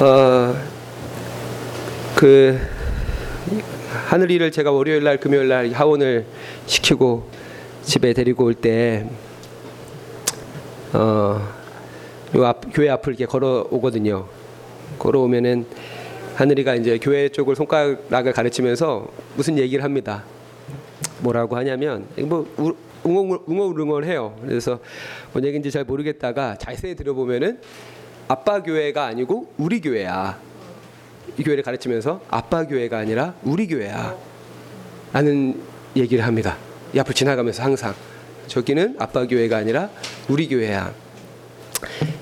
어, 그 하늘이를 제가 월요일 날 금요일 날 하원을 시키고 집에 데리고 올 때 어, 요 앞, 교회 앞을 이렇게 걸어 오거든요. 걸어오면은 하늘이가 이제 교회 쪽을 손가락을 가르치면서 무슨 얘기를 합니다. 뭐라고 하냐면 뭐 우- 웅얼 웅얼웅얼해요. 그래서 뭔 얘기인지 잘 모르겠다가 자세히 들어보면은 아빠 교회가 아니고 우리 교회야. 이 교회를 가르치면서 아빠 교회가 아니라 우리 교회야. 라는 얘기를 합니다. 이 앞을 지나가면서 항상 저기는 아빠 교회가 아니라 우리 교회야.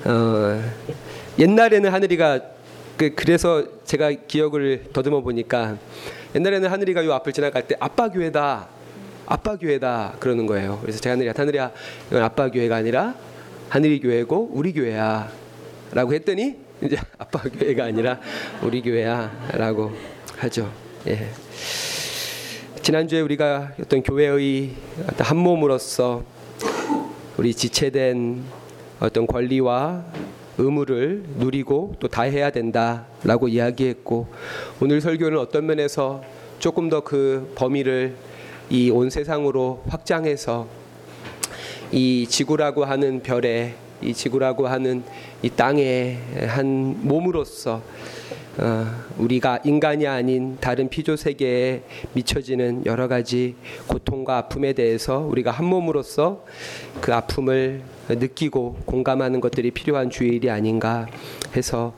어, 옛날에는 하늘이가 그 그래서 제가 기억을 더듬어 보니까 옛날에는 하늘이가 요 앞을 지나갈 때 아빠 교회다. 아빠 교회다 그러는 거예요. 그래서 제가 하늘이야 하늘이야 이건 아빠 교회가 아니라 하늘이 교회고 우리 교회야 라고 했더니 이제 아빠 교회가 아니라 우리 교회야 라고 하죠. 예. 지난주에 우리가 어떤 교회의 어떤 한 몸으로서 우리 지체된 어떤 권리와 의무를 누리고 또 다해야 된다라고 이야기했고 오늘 설교는 어떤 면에서 조금 더 그 범위를 이 온 세상으로 확장해서 이 지구라고 하는 별에 이 지구라고 하는 이 땅의 한 몸으로서 어, 우리가 인간이 아닌 다른 피조 세계에 미쳐지는 여러 가지 고통과 아픔에 대해서 우리가 한 몸으로서 그 아픔을 느끼고 공감하는 것들이 필요한 주일이 아닌가 해서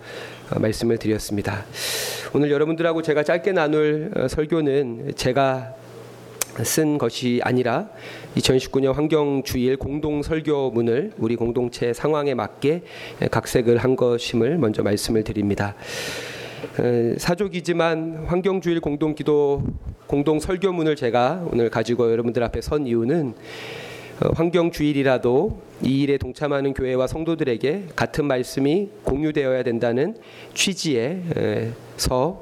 어, 말씀을 드렸습니다. 오늘 여러분들하고 제가 짧게 나눌 어, 설교는 제가 쓴 것이 아니라 2019년 환경주일 공동 설교문을 우리 공동체 상황에 맞게 각색을 한 것임을 먼저 말씀을 드립니다. 어, 사족이지만 환경주일 공동기도 공동 설교문을 제가 오늘 가지고 여러분들 앞에 선 이유는 어, 환경주일이라도 이 일에 동참하는 교회와 성도들에게 같은 말씀이 공유되어야 된다는 취지에서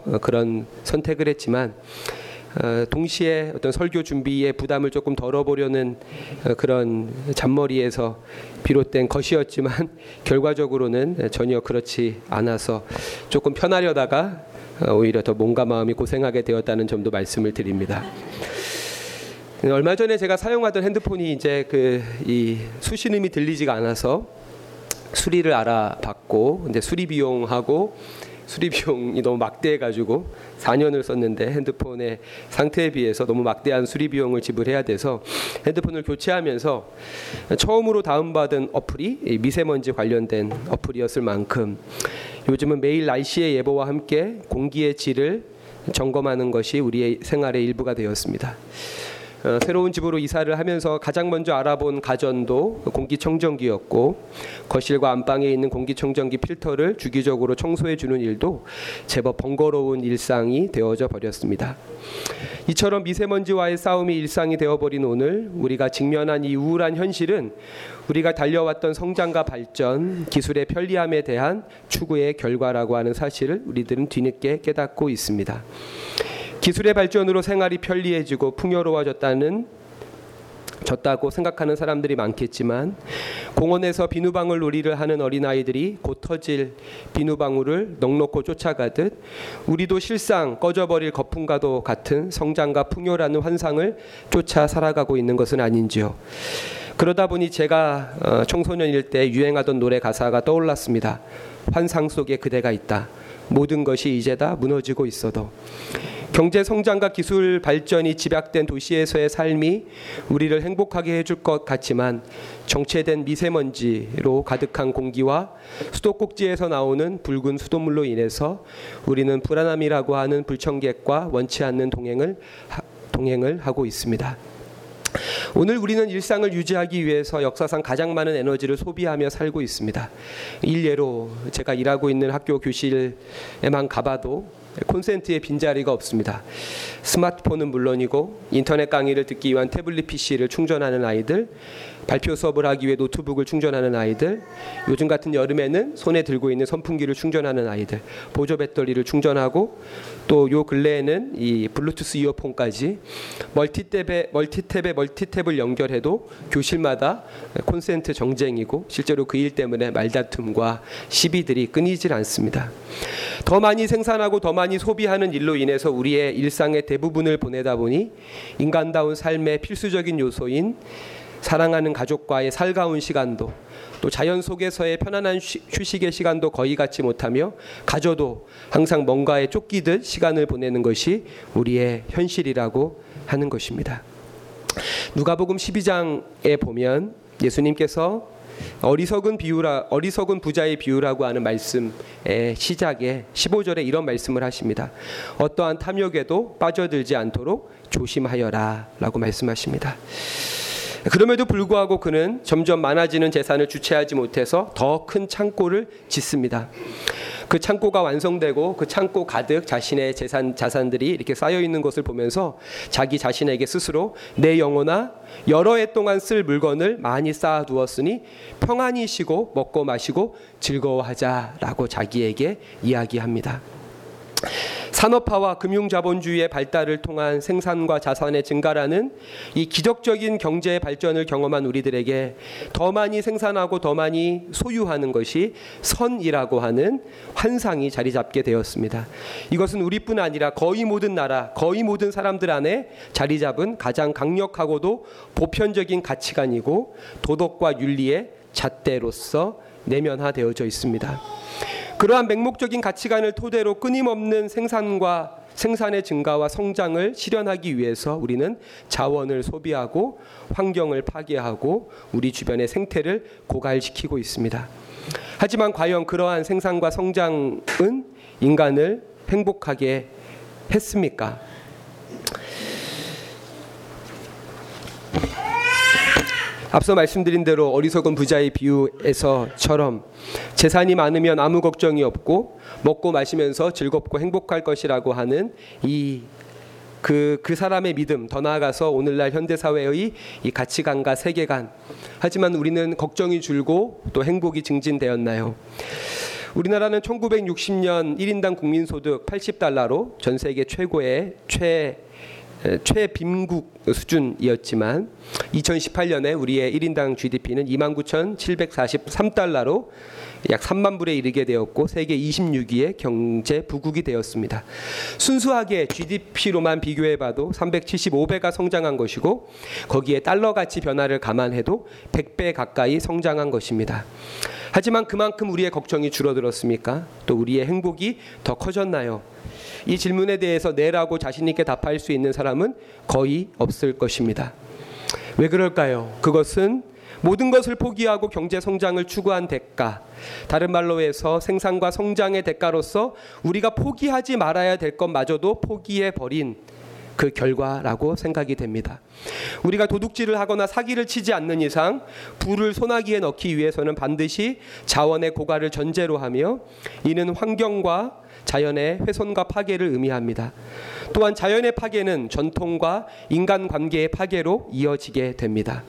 어, 그런 선택을 했지만 어, 동시에 어떤 설교 준비에 부담을 조금 덜어보려는 어, 그런 잔머리에서 비롯된 것이었지만 결과적으로는 전혀 그렇지 않아서 조금 편하려다가 어, 오히려 더 몸과 마음이 고생하게 되었다는 점도 말씀을 드립니다. 얼마 전에 제가 사용하던 핸드폰이 이제 그 이 수신음이 들리지가 않아서 수리를 알아봤고 근데 수리 비용하고 수리 비용이 너무 막대해가지고 4년을 썼는데 핸드폰의 상태에 비해서 너무 막대한 수리 비용을 지불해야 돼서 핸드폰을 교체하면서 처음으로 다운받은 어플이 이 미세먼지 관련된 어플이었을 만큼 요즘은 매일 날씨의 예보와 함께 공기의 질을 점검하는 것이 우리의 생활의 일부가 되었습니다. 어, 새로운 집으로 이사를 하면서 가장 먼저 알아본 가전도 공기청정기였고 거실과 안방에 있는 공기청정기 필터를 주기적으로 청소해 주는 일도 제법 번거로운 일상이 되어져 버렸습니다. 이처럼 미세먼지와의 싸움이 일상이 되어버린 오늘 우리가 직면한 이 우울한 현실은 우리가 달려왔던 성장과 발전, 기술의 편리함에 대한 추구의 결과라고 하는 사실을 우리들은 뒤늦게 깨닫고 있습니다. 기술의 발전으로 생활이 편리해지고 풍요로워졌다는 졌다고 생각하는 사람들이 많겠지만 공원에서 비누방울 놀이를 하는 어린아이들이 곧 터질 비누방울을 넉넉히 쫓아가듯 우리도 실상 꺼져버릴 거품과도 같은 성장과 풍요라는 환상을 쫓아 살아가고 있는 것은 아닌지요. 그러다 보니 제가 어, 청소년일 때 유행하던 노래 가사가 떠올랐습니다. 환상 속에 그대가 있다. 모든 것이 이제 다 무너지고 있어도 경제 성장과 기술 발전이 집약된 도시에서의 삶이 우리를 행복하게 해줄 것 같지만 정체된 미세먼지로 가득한 공기와 수도꼭지에서 나오는 붉은 수돗물로 인해서 우리는 불안함이라고 하는 불청객과 원치 않는 동행을 하, 동행을 하고 있습니다. 오늘 우리는 일상을 유지하기 위해서 역사상 가장 많은 에너지를 소비하며 살고 있습니다. 일례로 제가 일하고 있는 학교 교실에만 가봐도 콘센트에 빈자리가 없습니다. 스마트폰은 물론이고 인터넷 강의를 듣기 위한 태블릿 PC를 충전하는 아이들, 발표 수업을 하기 위해 노트북을 충전하는 아이들, 요즘 같은 여름에는 손에 들고 있는 선풍기를 충전하는 아이들, 보조 배터리를 충전하고 또 요 근래에는 이 블루투스 이어폰까지 멀티탭에 멀티탭에 멀티탭을 연결해도 교실마다 콘센트 전쟁이고 실제로 그 일 때문에 말다툼과 시비들이 끊이질 않습니다. 더 많이 생산하고 더 많이 소비하는 일로 인해서 우리의 일상의 대부분을 보내다 보니 인간다운 삶의 필수적인 요소인 사랑하는 가족과의 살가운 시간도 또 자연 속에서의 편안한 휴식의 시간도 거의 갖지 못하며 가져도 항상 뭔가에 쫓기듯 시간을 보내는 것이 우리의 현실이라고 하는 것입니다. 누가복음 12장에 보면 예수님께서 어리석은 비유라 어리석은 부자의 비유라고 하는 말씀의 시작에 15절에 이런 말씀을 하십니다. 어떠한 탐욕에도 빠져들지 않도록 조심하여라라고 말씀하십니다. 그럼에도 불구하고 그는 점점 많아지는 재산을 주체하지 못해서 더 큰 창고를 짓습니다. 그 창고가 완성되고 그 창고 가득 자신의 재산 자산들이 이렇게 쌓여 있는 것을 보면서 자기 자신에게 스스로 내 영혼아 여러 해 동안 쓸 물건을 많이 쌓아 두었으니 평안히 쉬고 먹고 마시고 즐거워하자라고 자기에게 이야기합니다. 산업화와 금융자본주의의 발달을 통한 생산과 자산의 증가라는 이 기적적인 경제 발전을 경험한 우리들에게 더 많이 생산하고 더 많이 소유하는 것이 선이라고 하는 환상이 자리 잡게 되었습니다. 이것은 우리뿐 아니라 거의 모든 나라, 거의 모든 사람들 안에 자리 잡은 가장 강력하고도 보편적인 가치관이고 도덕과 윤리의 잣대로서 내면화되어져 있습니다. 그러한 맹목적인 가치관을 토대로 끊임없는 생산과 생산의 증가와 성장을 실현하기 위해서 우리는 자원을 소비하고 환경을 파괴하고 우리 주변의 생태를 고갈시키고 있습니다. 하지만 과연 그러한 생산과 성장은 인간을 행복하게 했습니까? 앞서 말씀드린 대로 어리석은 부자의 비유에서처럼 재산이 많으면 아무 걱정이 없고 먹고 마시면서 즐겁고 행복할 것이라고 하는 이 그, 그 사람의 믿음, 더 나아가서 오늘날 현대사회의 이 가치관과 세계관. 하지만 우리는 걱정이 줄고 또 행복이 증진되었나요? 우리나라는 1960년 1인당 국민소득 80달러로 전 세계 최고의 최 최빈국 수준이었지만 2018년에 우리의 1인당 GDP는 29,743달러로 약 3만 불에 이르게 되었고 세계 26위의 경제 부국이 되었습니다. 순수하게 GDP로만 비교해 봐도 375배가 성장한 것이고 거기에 달러 가치 변화를 감안해도 100배 가까이 성장한 것입니다. 하지만 그만큼 우리의 걱정이 줄어들었습니까? 또 우리의 행복이 더 커졌나요? 이 질문에 대해서 네라고 자신 있게 답할 수 있는 사람은 거의 없을 것입니다. 왜 그럴까요? 그것은 모든 것을 포기하고 경제 성장을 추구한 대가, 다른 말로 해서 생산과 성장의 대가로서 우리가 포기하지 말아야 될 것마저도 포기해 버린 그 결과라고 생각이 됩니다. 우리가 도둑질을 하거나 사기를 치지 않는 이상 불을 소나기에 넣기 위해서는 반드시 자원의 고갈을 전제로 하며 이는 환경과 자연의 훼손과 파괴를 의미합니다. 또한 자연의 파괴는 전통과 인간 관계의 파괴로 이어지게 됩니다.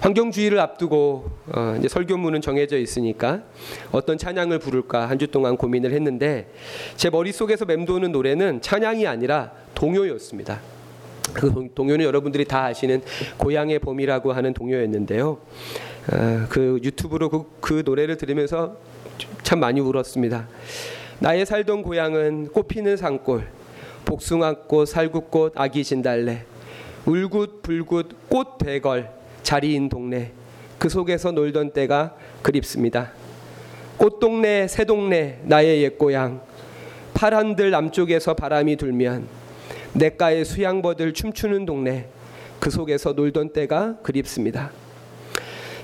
환경주의를 앞두고 어, 이제 설교문은 정해져 있으니까 어떤 찬양을 부를까 한 주 동안 고민을 했는데 제 머릿속에서 맴도는 노래는 찬양이 아니라 동요였습니다. 그 동요는 여러분들이 다 아시는 고향의 봄이라고 하는 동요였는데요. 어, 그 유튜브로 그, 그 노래를 들으면서 참 많이 울었습니다. 나의 살던 고향은 꽃피는 산골, 복숭아꽃, 살구꽃, 아기 진달래, 울굿, 불굿, 꽃 대걸, 자리인 동네, 그 속에서 놀던 때가 그립습니다. 꽃동네, 새동네, 나의 옛 고향, 파란들 남쪽에서 바람이 불면 냇가에 수양버들 춤추는 동네, 그 속에서 놀던 때가 그립습니다.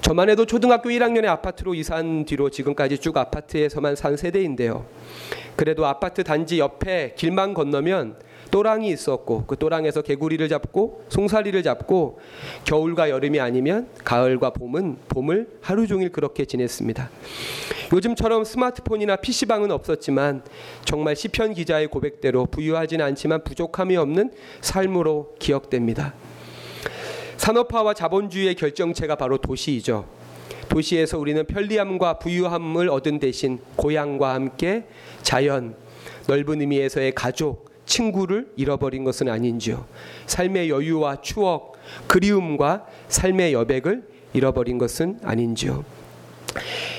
저만 해도 초등학교 1학년에 아파트로 이사한 뒤로 지금까지 쭉 아파트에서만 산 세대인데요. 그래도 아파트 단지 옆에 길만 건너면 또랑이 있었고 그 또랑에서 개구리를 잡고 송사리를 잡고 겨울과 여름이 아니면 가을과 봄은 봄을 하루 종일 그렇게 지냈습니다. 요즘처럼 스마트폰이나 PC방은 없었지만 정말 시편 기자의 고백대로 부유하지는 않지만 부족함이 없는 삶으로 기억됩니다. 산업화와 자본주의의 결정체가 바로 도시이죠. 도시에서 우리는 편리함과 부유함을 얻은 대신 고향과 함께 자연, 넓은 의미에서의 가족, 친구를 잃어버린 것은 아닌지요. 삶의 여유와 추억, 그리움과 삶의 여백을 잃어버린 것은 아닌지요.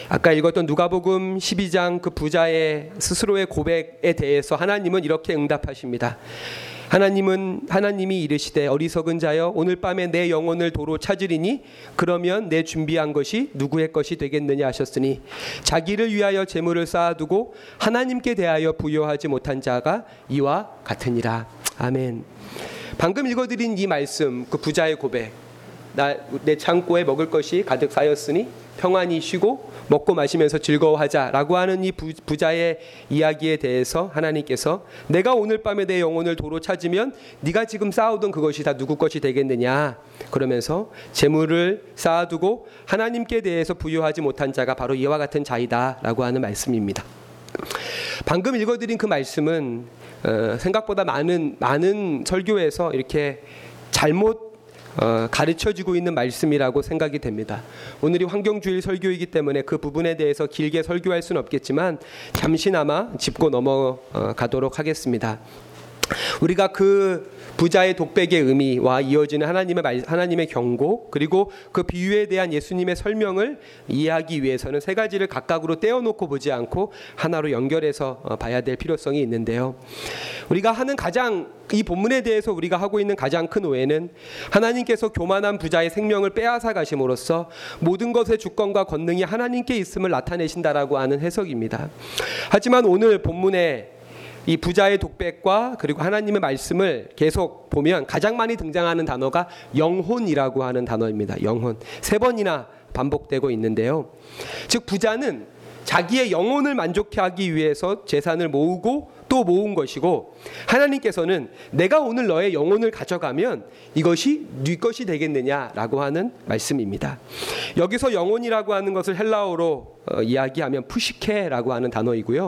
아까 읽었던 누가복음 12장 그 부자의 스스로의 고백에 대해서 하나님은 이렇게 응답하십니다. 하나님은 하나님이 이르시되 어리석은 자여 오늘 밤에 내 영혼을 도로 찾으리니 그러면 내 준비한 것이 누구의 것이 되겠느냐 하셨으니 자기를 위하여 재물을 쌓아두고 하나님께 대하여 부여하지 못한 자가 이와 같으니라 아멘. 방금 읽어드린 이 말씀 그 부자의 고백 나 내 창고에 먹을 것이 가득 쌓였으니 평안히 쉬고 먹고 마시면서 즐거워하자라고 하는 이 부, 부자의 이야기에 대해서 하나님께서 내가 오늘 밤에 내 영혼을 도로 찾으면 네가 지금 쌓아둔 그것이 다 누구 것이 되겠느냐 그러면서 재물을 쌓아두고 하나님께 대해서 부여하지 못한 자가 바로 이와 같은 자이다라고 하는 말씀입니다. 방금 읽어드린 그 말씀은 어, 생각보다 많은 많은 설교에서 이렇게 잘못 어, 가르쳐지고 있는 말씀이라고 생각이 됩니다. 오늘이 환경주의 설교이기 때문에 그 부분에 대해서 길게 설교할 수는 없겠지만 잠시나마 짚고 넘어가도록 하겠습니다. 우리가 그 부자의 독백의 의미와 이어지는 하나님의 말, 하나님의 경고 그리고 그 비유에 대한 예수님의 설명을 이해하기 위해서는 세 가지를 각각으로 떼어놓고 보지 않고 하나로 연결해서 어, 봐야 될 필요성이 있는데요. 우리가 하는 가장 이 본문에 대해서 우리가 하고 있는 가장 큰 오해는 하나님께서 교만한 부자의 생명을 빼앗아 가심으로써 모든 것의 주권과 권능이 하나님께 있음을 나타내신다라고 하는 해석입니다. 하지만 오늘 본문에 이 부자의 독백과 그리고 하나님의 말씀을 계속 보면 가장 많이 등장하는 단어가 영혼이라고 하는 단어입니다. 영혼. 세 번이나 반복되고 있는데요. 즉 부자는 자기의 영혼을 만족해 하기 위해서 재산을 모으고 또 모은 것이고 하나님께서는 내가 오늘 너의 영혼을 가져가면 이것이 네 것이 되겠느냐라고 하는 말씀입니다. 여기서 영혼이라고 하는 것을 헬라어로 어, 이야기하면 푸시케라고 하는 단어이고요.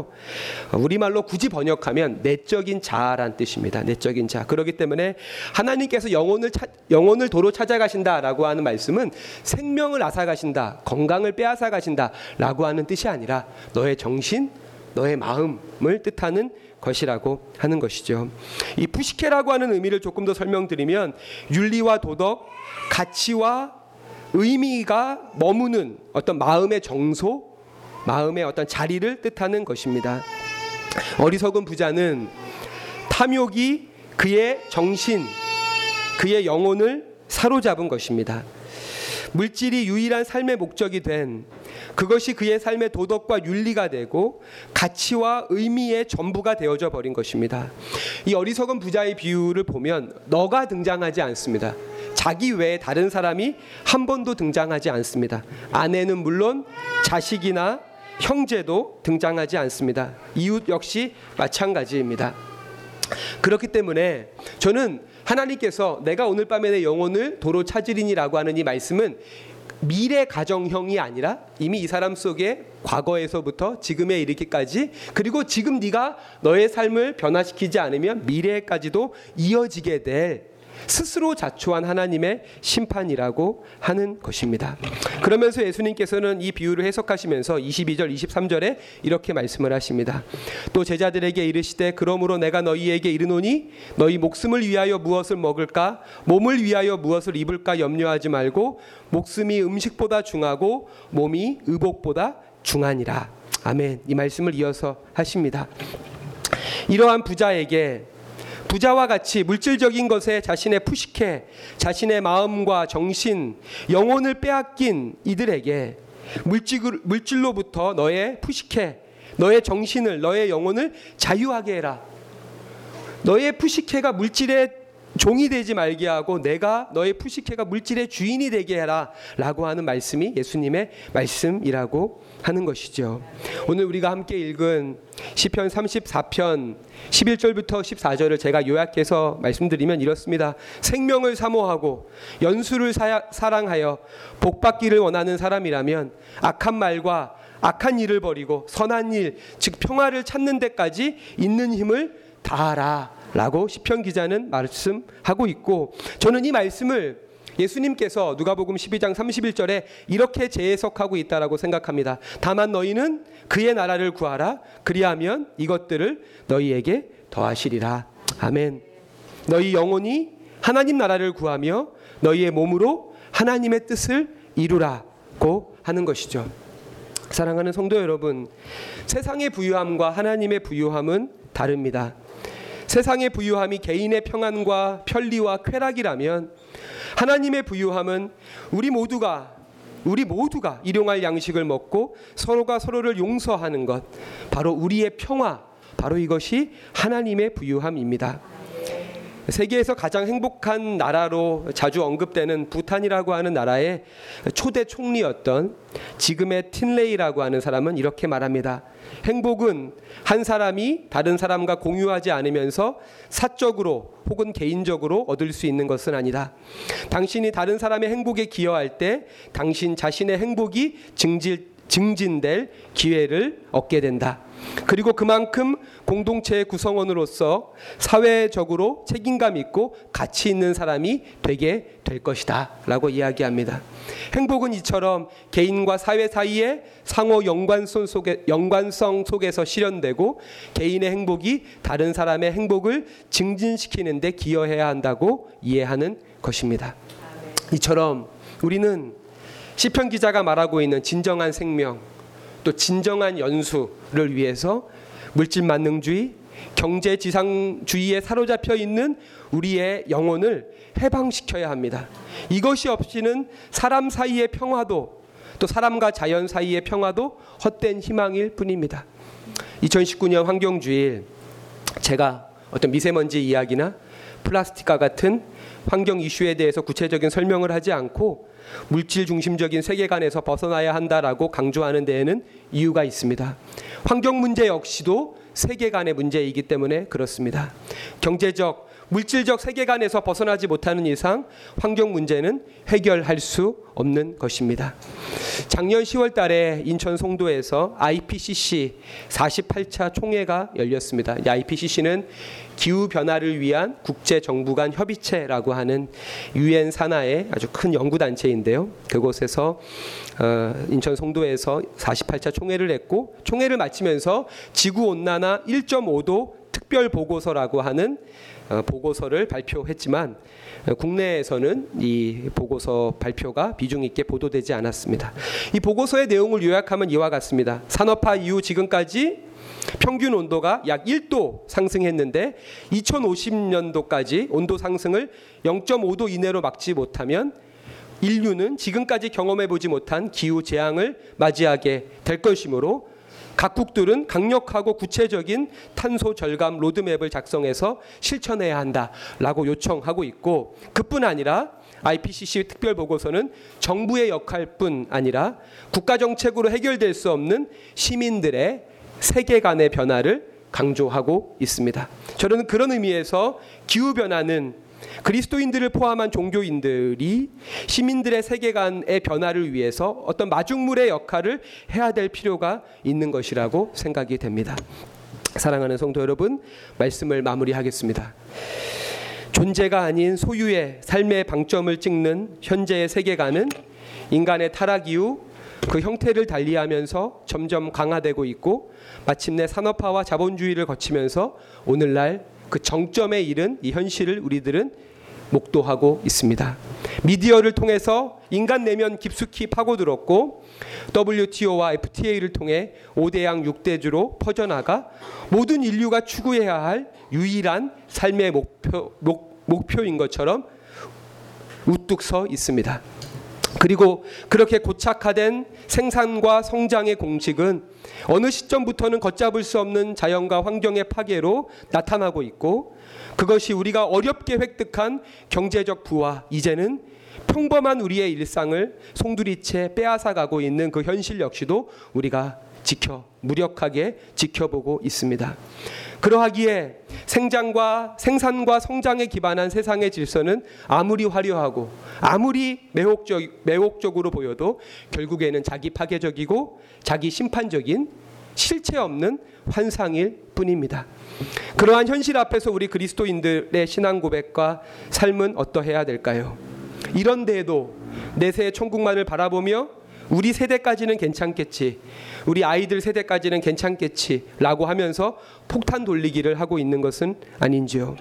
어, 우리말로 굳이 번역하면 내적인 자란 뜻입니다. 내적인 자. 그렇기 때문에 하나님께서 영혼을 차, 영혼을 도로 찾아가신다라고 하는 말씀은 생명을 앗아가신다, 건강을 빼앗아 가신다라고 하는 뜻이 아니라 너의 정신, 너의 마음을 뜻하는 것이라고 하는 것이죠. 이 푸시케라고 하는 의미를 조금 더 설명드리면 윤리와 도덕, 가치와 의미가 머무는 어떤 마음의 정소, 마음의 어떤 자리를 뜻하는 것입니다. 어리석은 부자는 탐욕이 그의 정신, 그의 영혼을 사로잡은 것입니다. 물질이 유일한 삶의 목적이 된 그것이 그의 삶의 도덕과 윤리가 되고 가치와 의미의 전부가 되어져 버린 것입니다. 이 어리석은 부자의 비유를 보면 너가 등장하지 않습니다. 자기 외에 다른 사람이 한 번도 등장하지 않습니다. 아내는 물론 자식이나 형제도 등장하지 않습니다. 이웃 역시 마찬가지입니다. 그렇기 때문에 저는 하나님께서 내가 오늘 밤에 내 영혼을 도로 찾으리니라고 하는 이 말씀은 미래 가정형이 아니라 이미 이 사람 속에 과거에서부터 지금에 이르기까지 그리고 지금 네가 너의 삶을 변화시키지 않으면 미래까지도 이어지게 될 스스로 자초한 하나님의 심판이라고 하는 것입니다. 그러면서 예수님께서는 이 비유를 해석하시면서 22절 23절에 이렇게 말씀을 하십니다. 또 제자들에게 이르시되 그러므로 내가 너희에게 이르노니 너희 목숨을 위하여 무엇을 먹을까 몸을 위하여 무엇을 입을까 염려하지 말고 목숨이 음식보다 중하고 몸이 의복보다 중하니라. 아멘. 이 말씀을 이어서 하십니다. 이러한 부자에게 부자와 같이 물질적인 것에 자신의 푸시케, 자신의 마음과 정신, 영혼을 빼앗긴 이들에게 물질, 물질로부터 너의 푸시케, 너의 정신을, 너의 영혼을 자유하게 해라. 너의 푸시케가 물질의 종이 되지 말게 하고 내가 너의 푸시케가 물질의 주인이 되게 해라라고 하는 말씀이 예수님의 말씀이라고 하는 것이죠. 오늘 우리가 함께 읽은 시편 34편 11절부터 14절을 제가 요약해서 말씀드리면 이렇습니다. 생명을 사모하고 연수를 사랑하여 복 받기를 원하는 사람이라면 악한 말과 악한 일을 버리고 선한 일, 즉 평화를 찾는 데까지 있는 힘을 다하라. 라고 시편 기자는 말씀하고 있고 저는 이 말씀을 예수님께서 누가복음 12장 31절에 이렇게 재해석하고 있다라고 생각합니다. 다만 너희는 그의 나라를 구하라. 그리하면 이것들을 너희에게 더하시리라. 아멘. 너희 영혼이 하나님 나라를 구하며 너희의 몸으로 하나님의 뜻을 이루라고 하는 것이죠. 사랑하는 성도 여러분, 세상의 부유함과 하나님의 부유함은 다릅니다. 세상의 부유함이 개인의 평안과 편리와 쾌락이라면 하나님의 부유함은 우리 모두가 우리 모두가 일용할 양식을 먹고 서로가 서로를 용서하는 것 바로 우리의 평화 바로 이것이 하나님의 부유함입니다. 세계에서 가장 행복한 나라로 자주 언급되는 부탄이라고 하는 나라의 초대 총리였던 지금의 틴레이라고 하는 사람은 이렇게 말합니다. 행복은 한 사람이 다른 사람과 공유하지 않으면서 사적으로 혹은 개인적으로 얻을 수 있는 것은 아니다. 당신이 다른 사람의 행복에 기여할 때 당신 자신의 행복이 증질 증진될 기회를 얻게 된다. 그리고 그만큼 공동체의 구성원으로서 사회적으로 책임감 있고 가치 있는 사람이 되게 될 것이다. 라고 이야기합니다. 행복은 이처럼 개인과 사회 사이에 상호 연관성 속에 연관성 속에서 실현되고 개인의 행복이 다른 사람의 행복을 증진시키는 데 기여해야 한다고 이해하는 것입니다. 이처럼 우리는 시편 기자가 말하고 있는 진정한 생명 또 진정한 연수를 위해서 물질 만능주의, 경제 지상주의에 사로잡혀 있는 우리의 영혼을 해방시켜야 합니다. 이것이 없이는 사람 사이의 평화도 또 사람과 자연 사이의 평화도 헛된 희망일 뿐입니다. 2019년 환경주일 제가 어떤 미세먼지 이야기나 플라스틱과 같은 환경 이슈에 대해서 구체적인 설명을 하지 않고 물질 중심적인 세계관에서 벗어나야 한다라고 강조하는 데에는 이유가 있습니다. 환경 문제 역시도 세계관의 문제이기 때문에 그렇습니다. 경제적, 물질적 세계관에서 벗어나지 못하는 이상 환경 문제는 해결할 수 없는 것입니다. 작년 10월 달에 인천 송도에서 IPCC 48차 총회가 열렸습니다. IPCC는 기후 변화를 위한 국제 정부 간 협의체라고 하는 유엔 산하의 아주 큰 연구 단체인데요. 그곳에서 어, 인천 송도에서 48차 총회를 했고 총회를 마치면서 지구 온난화 1.5도 특별 보고서라고 하는 어, 보고서를 발표했지만 어, 국내에서는 이 보고서 발표가 비중 있게 보도되지 않았습니다. 이 보고서의 내용을 요약하면 이와 같습니다. 산업화 이후 지금까지 평균 온도가 약 1도 상승했는데 2050년도까지 온도 상승을 0.5도 이내로 막지 못하면 인류는 지금까지 경험해 보지 못한 기후 재앙을 맞이하게 될 것이므로 각국들은 강력하고 구체적인 탄소 절감 로드맵을 작성해서 실천해야 한다라고 요청하고 있고 그뿐 아니라 IPCC 특별 보고서는 정부의 역할뿐 아니라 국가 정책으로 해결될 수 없는 시민들의 세계관의 변화를 강조하고 있습니다. 저는 그런 의미에서 기후 변화는 그리스도인들을 포함한 종교인들이 시민들의 세계관의 변화를 위해서 어떤 마중물의 역할을 해야 될 필요가 있는 것이라고 생각이 됩니다. 사랑하는 성도 여러분, 말씀을 마무리하겠습니다. 존재가 아닌 소유의 삶의 방점을 찍는 현재의 세계관은 인간의 타락 이후 그 형태를 달리하면서 점점 강화되고 있고 마침내 산업화와 자본주의를 거치면서 오늘날 그 정점에 이른 이 현실을 우리들은 목도하고 있습니다. 미디어를 통해서 인간 내면 깊숙이 파고들었고 WTO와 FTA를 통해 5대양 6대주로 퍼져나가 모든 인류가 추구해야 할 유일한 삶의 목표, 목, 목표인 것처럼 우뚝 서 있습니다. 그리고 그렇게 고착화된 생산과 성장의 공식은 어느 시점부터는 걷잡을 수 없는 자연과 환경의 파괴로 나타나고 있고 그것이 우리가 어렵게 획득한 경제적 부와 이제는 평범한 우리의 일상을 송두리째 빼앗아가고 있는 그 현실 역시도 우리가 지켜 무력하게 지켜보고 있습니다. 그러하기에 생장과 생산과 성장에 기반한 세상의 질서는 아무리 화려하고 아무리 매혹적 매혹적으로 보여도 결국에는 자기 파괴적이고 자기 심판적인 실체 없는 환상일 뿐입니다. 그러한 현실 앞에서 우리 그리스도인들의 신앙 고백과 삶은 어떠해야 될까요? 이런 데에도 내세 천국만을 바라보며 우리 세대까지는 괜찮겠지. 우리 아이들 세대까지는 괜찮겠지라고 하면서 폭탄 돌리기를 하고 있는 것은 아닌지요.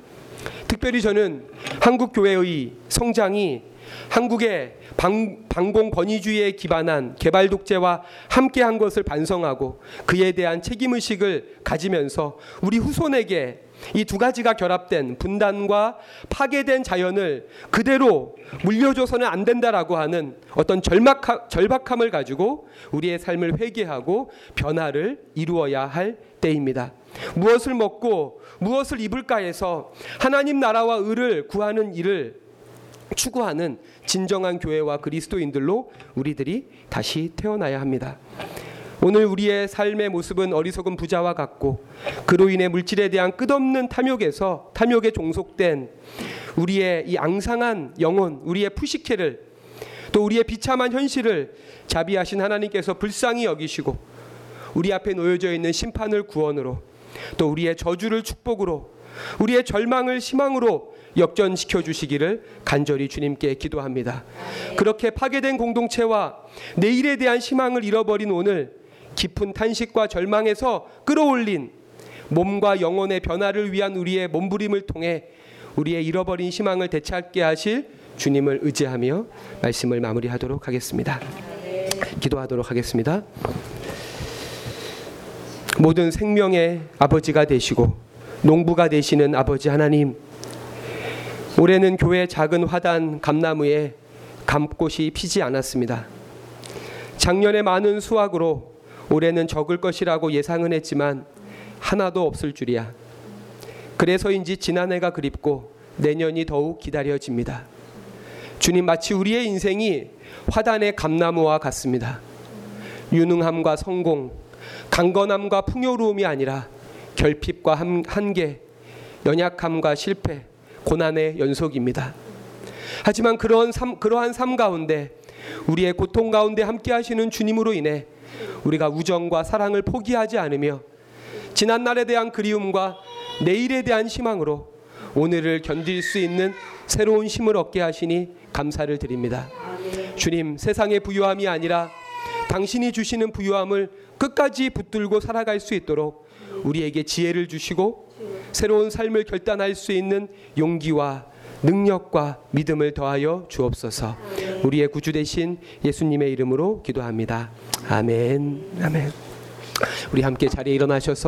특별히 저는 한국 교회의 성장이 한국의 방, 방공 권위주의에 기반한 개발 독재와 함께한 것을 반성하고 그에 대한 책임 의식을 가지면서 우리 후손에게 이 두 가지가 결합된 분단과 파괴된 자연을 그대로 물려줘서는 안 된다라고 하는 어떤 절박하, 절박함을 가지고 우리의 삶을 회개하고 변화를 이루어야 할 때입니다. 무엇을 먹고 무엇을 입을까 해서 하나님 나라와 의를 구하는 일을 추구하는 진정한 교회와 그리스도인들로 우리들이 다시 태어나야 합니다. 오늘 우리의 삶의 모습은 어리석은 부자와 같고 그로 인해 물질에 대한 끝없는 탐욕에서 탐욕에 종속된 우리의 이 앙상한 영혼, 우리의 푸시케를 또 우리의 비참한 현실을 자비하신 하나님께서 불쌍히 여기시고 우리 앞에 놓여져 있는 심판을 구원으로 또 우리의 저주를 축복으로 우리의 절망을 희망으로 역전시켜 주시기를 간절히 주님께 기도합니다. 그렇게 파괴된 공동체와 내일에 대한 희망을 잃어버린 오늘 깊은 탄식과 절망에서 끌어올린 몸과 영혼의 변화를 위한 우리의 몸부림을 통해 우리의 잃어버린 희망을 되찾게 하실 주님을 의지하며 말씀을 마무리하도록 하겠습니다. 기도하도록 하겠습니다. 모든 생명의 아버지가 되시고 농부가 되시는 아버지 하나님 올해는 교회 작은 화단 감나무에 감꽃이 피지 않았습니다. 작년에 많은 수확으로 올해는 적을 것이라고 예상은 했지만 하나도 없을 줄이야. 그래서인지 지난해가 그립고 내년이 더욱 기다려집니다. 주님 마치 우리의 인생이 화단의 감나무와 같습니다. 유능함과 성공, 강건함과 풍요로움이 아니라 결핍과 한계, 연약함과 실패, 고난의 연속입니다. 하지만 그러한 삶, 그러한 삶 가운데 우리의 고통 가운데 함께 하시는 주님으로 인해 우리가 우정과 사랑을 포기하지 않으며 지난날에 대한 그리움과 내일에 대한 희망으로 오늘을 견딜 수 있는 새로운 힘을 얻게 하시니 감사를 드립니다. 주님, 세상의 부유함이 아니라 당신이 주시는 부유함을 끝까지 붙들고 살아갈 수 있도록 우리에게 지혜를 주시고 새로운 삶을 결단할 수 있는 용기와 능력과 믿음을 더하여 주옵소서. 우리의 구주 되신 예수님의 이름으로 기도합니다. 아멘. 아멘. 우리 함께 자리에 일어나셔서